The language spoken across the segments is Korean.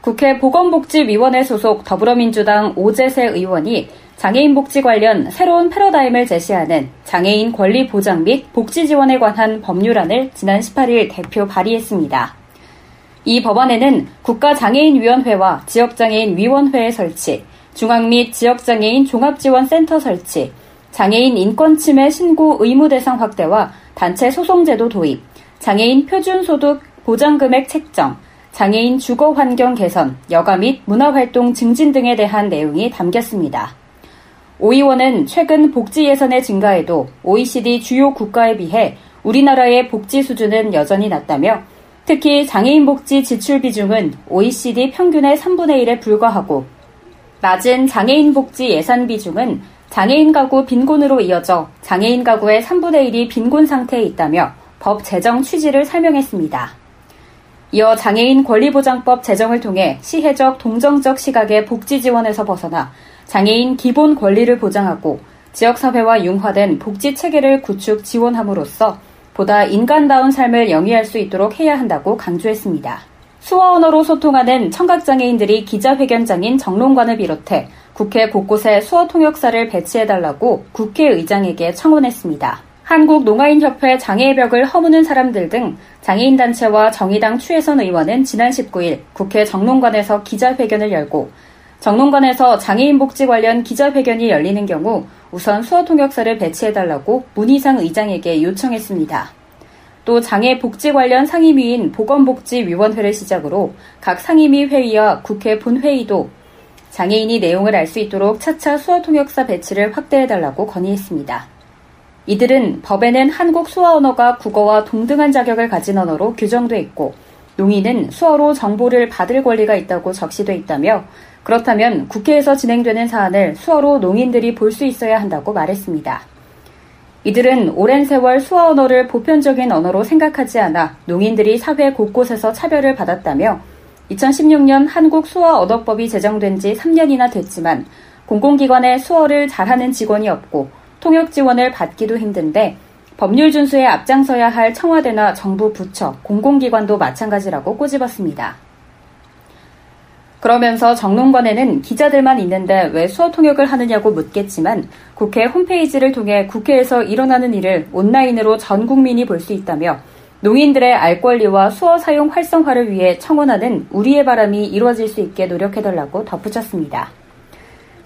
국회 보건복지위원회 소속 더불어민주당 오재세 의원이 장애인 복지 관련 새로운 패러다임을 제시하는 장애인 권리 보장 및 복지 지원에 관한 법률안을 지난 18일 대표 발의했습니다. 이 법안에는 국가장애인위원회와 지역장애인위원회의 설치, 중앙 및 지역장애인 종합지원센터 설치, 장애인 인권침해 신고 의무 대상 확대와 단체 소송제도 도입, 장애인 표준소득 보장금액 책정, 장애인 주거 환경 개선, 여가 및 문화 활동 증진 등에 대한 내용이 담겼습니다. 오 의원은 최근 복지 예산의 증가에도 OECD 주요 국가에 비해 우리나라의 복지 수준은 여전히 낮다며 특히 장애인 복지 지출 비중은 OECD 평균의 3분의 1에 불과하고 낮은 장애인 복지 예산 비중은 장애인 가구 빈곤으로 이어져 장애인 가구의 3분의 1이 빈곤 상태에 있다며 법 제정 취지를 설명했습니다. 이어 장애인 권리보장법 제정을 통해 시혜적 동정적 시각의 복지 지원에서 벗어나 장애인 기본 권리를 보장하고 지역사회와 융화된 복지 체계를 구축 지원함으로써 보다 인간다운 삶을 영위할 수 있도록 해야 한다고 강조했습니다. 수어 언어로 소통하는 청각장애인들이 기자회견장인 정론관을 비롯해 국회 곳곳에 수어 통역사를 배치해달라고 국회의장에게 청원했습니다. 한국농아인협회 장애의 벽을 허무는 사람들 등 장애인단체와 정의당 추혜선 의원은 지난 19일 국회 정론관에서 기자회견을 열고 정론관에서 장애인 복지 관련 기자회견이 열리는 경우 우선 수어 통역사를 배치해달라고 문희상 의장에게 요청했습니다. 또 장애 복지 관련 상임위인 보건복지위원회를 시작으로 각 상임위 회의와 국회 본회의도 장애인이 내용을 알 수 있도록 차차 수어 통역사 배치를 확대해달라고 건의했습니다. 이들은 법에는 한국 수어 언어가 국어와 동등한 자격을 가진 언어로 규정돼 있고 농인은 수어로 정보를 받을 권리가 있다고 적시돼 있다며 그렇다면 국회에서 진행되는 사안을 수어로 농인들이 볼 수 있어야 한다고 말했습니다. 이들은 오랜 세월 수어 언어를 보편적인 언어로 생각하지 않아 농인들이 사회 곳곳에서 차별을 받았다며 2016년 한국 수어 언어법이 제정된 지 3년이나 됐지만 공공기관에 수어를 잘하는 직원이 없고 통역 지원을 받기도 힘든데 법률 준수에 앞장서야 할 청와대나 정부 부처, 공공기관도 마찬가지라고 꼬집었습니다. 그러면서 정론관에는 기자들만 있는데 왜 수어 통역을 하느냐고 묻겠지만 국회 홈페이지를 통해 국회에서 일어나는 일을 온라인으로 전 국민이 볼 수 있다며 농인들의 알 권리와 수어 사용 활성화를 위해 청원하는 우리의 바람이 이루어질 수 있게 노력해달라고 덧붙였습니다.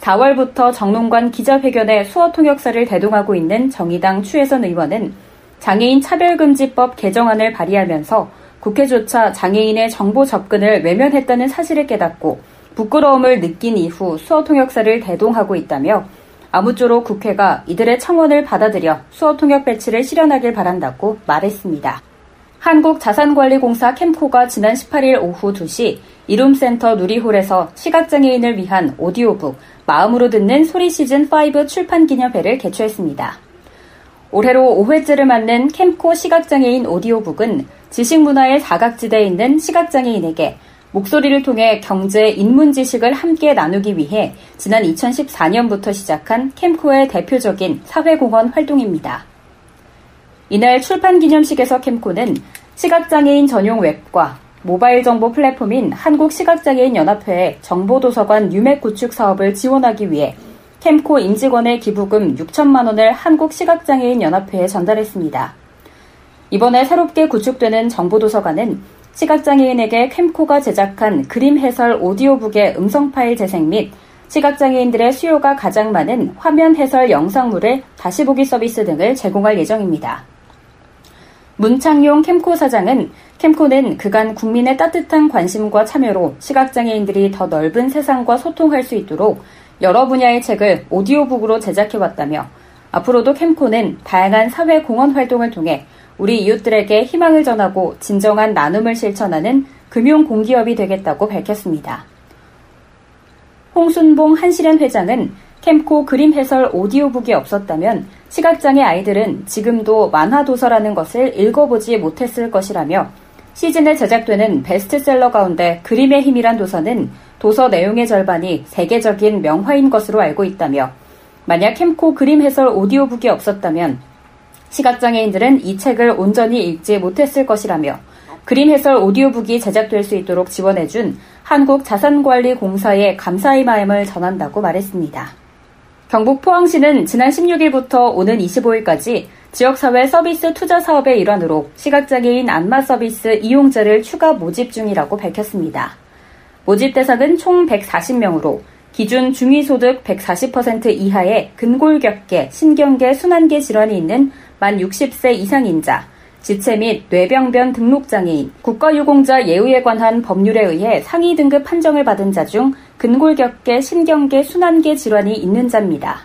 4월부터 정론관 기자회견에 수어 통역사를 대동하고 있는 정의당 추혜선 의원은 장애인 차별금지법 개정안을 발의하면서 국회조차 장애인의 정보 접근을 외면했다는 사실을 깨닫고 부끄러움을 느낀 이후 수어 통역사를 대동하고 있다며 아무쪼록 국회가 이들의 청원을 받아들여 수어 통역 배치를 실현하길 바란다고 말했습니다. 한국자산관리공사 캠코가 지난 18일 오후 2시 이룸센터 누리홀에서 시각장애인을 위한 오디오북 마음으로 듣는 소리 시즌5 출판 기념회를 개최했습니다. 올해로 5회째를 맞는 캠코 시각장애인 오디오북은 지식문화의 사각지대에 있는 시각장애인에게 목소리를 통해 경제, 인문 지식을 함께 나누기 위해 지난 2014년부터 시작한 캠코의 대표적인 사회공헌 활동입니다. 이날 출판 기념식에서 캠코는 시각장애인 전용 웹과 모바일 정보 플랫폼인 한국시각장애인 연합회의 정보도서관 유맥 구축 사업을 지원하기 위해 캠코 임직원의 기부금 6천만 원을 한국시각장애인 연합회에 전달했습니다. 이번에 새롭게 구축되는 정보도서관은 시각장애인에게 캠코가 제작한 그림 해설 오디오북의 음성 파일 재생 및 시각장애인들의 수요가 가장 많은 화면 해설 영상물을 다시 보기 서비스 등을 제공할 예정입니다. 문창용 캠코 사장은 캠코는 그간 국민의 따뜻한 관심과 참여로 시각장애인들이 더 넓은 세상과 소통할 수 있도록 여러 분야의 책을 오디오북으로 제작해왔다며 앞으로도 캠코는 다양한 사회 공헌 활동을 통해 우리 이웃들에게 희망을 전하고 진정한 나눔을 실천하는 금융 공기업이 되겠다고 밝혔습니다. 홍순봉 한시련 회장은 캠코 그림 해설 오디오북이 없었다면 시각장애 아이들은 지금도 만화 도서라는 것을 읽어보지 못했을 것이라며 시즌에 제작되는 베스트셀러 가운데 그림의 힘이란 도서는 도서 내용의 절반이 세계적인 명화인 것으로 알고 있다며 만약 캠코 그림 해설 오디오북이 없었다면 시각장애인들은 이 책을 온전히 읽지 못했을 것이라며 그림 해설 오디오북이 제작될 수 있도록 지원해준 한국자산관리공사에 감사의 마음을 전한다고 말했습니다. 경북 포항시는 지난 16일부터 오는 25일까지 지역사회 서비스 투자 사업의 일환으로 시각장애인 안마 서비스 이용자를 추가 모집 중이라고 밝혔습니다. 모집 대상은 총 140명으로 기준 중위소득 140% 이하의 근골격계, 신경계, 순환계 질환이 있는 만 60세 이상인 자, 지체 및 뇌병변 등록장애인, 국가유공자 예우에 관한 법률에 의해 상위 등급 판정을 받은 자 중 근골격계, 신경계, 순환계 질환이 있는 자입니다.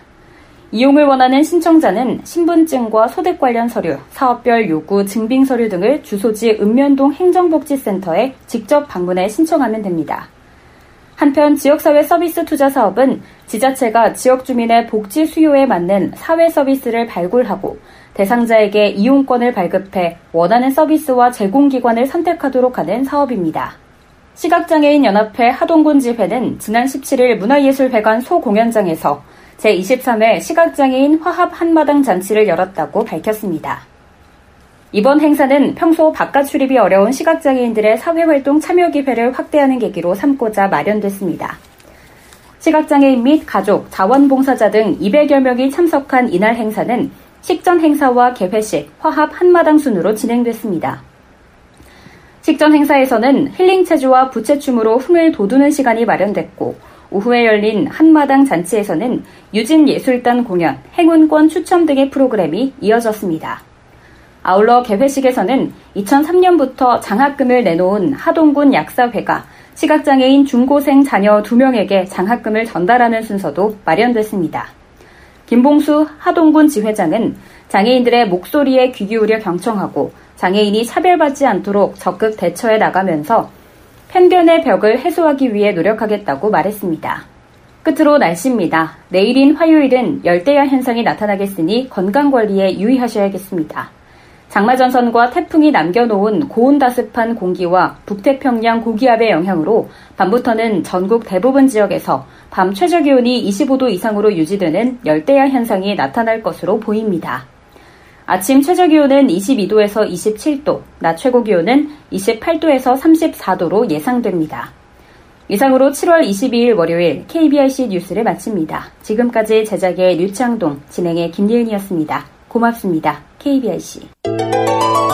이용을 원하는 신청자는 신분증과 소득 관련 서류, 사업별 요구 증빙 서류 등을 주소지 읍면동 행정복지센터에 직접 방문해 신청하면 됩니다. 한편 지역사회 서비스 투자 사업은 지자체가 지역 주민의 복지 수요에 맞는 사회 서비스를 발굴하고 대상자에게 이용권을 발급해 원하는 서비스와 제공기관을 선택하도록 하는 사업입니다. 시각장애인 연합회 하동군 집회는 지난 17일 문화예술회관 소공연장에서 제23회 시각장애인 화합 한마당 잔치를 열었다고 밝혔습니다. 이번 행사는 평소 바깥 출입이 어려운 시각장애인들의 사회활동 참여 기회를 확대하는 계기로 삼고자 마련됐습니다. 시각장애인 및 가족, 자원봉사자 등 200여 명이 참석한 이날 행사는 식전 행사와 개회식, 화합 한마당 순으로 진행됐습니다. 식전 행사에서는 힐링 체조와 부채춤으로 흥을 돋우는 시간이 마련됐고 오후에 열린 한마당 잔치에서는 유진 예술단 공연, 행운권 추첨 등의 프로그램이 이어졌습니다. 아울러 개회식에서는 2003년부터 장학금을 내놓은 하동군 약사회가 시각장애인 중고생 자녀 2명에게 장학금을 전달하는 순서도 마련됐습니다. 김봉수 하동군 지회장은 장애인들의 목소리에 귀 기울여 경청하고 장애인이 차별받지 않도록 적극 대처해 나가면서 편견의 벽을 해소하기 위해 노력하겠다고 말했습니다. 끝으로 날씨입니다. 내일인 화요일은 열대야 현상이 나타나겠으니 건강 관리에 유의하셔야겠습니다. 장마전선과 태풍이 남겨놓은 고온다습한 공기와 북태평양 고기압의 영향으로 밤부터는 전국 대부분 지역에서 밤 최저 기온이 25도 이상으로 유지되는 열대야 현상이 나타날 것으로 보입니다. 아침 최저 기온은 22도에서 27도, 낮 최고 기온은 28도에서 34도로 예상됩니다. 이상으로 7월 22일 월요일 KBRC 뉴스를 마칩니다. 지금까지 제작의 류창동, 진행의 김예은이었습니다. 고맙습니다. KBRC.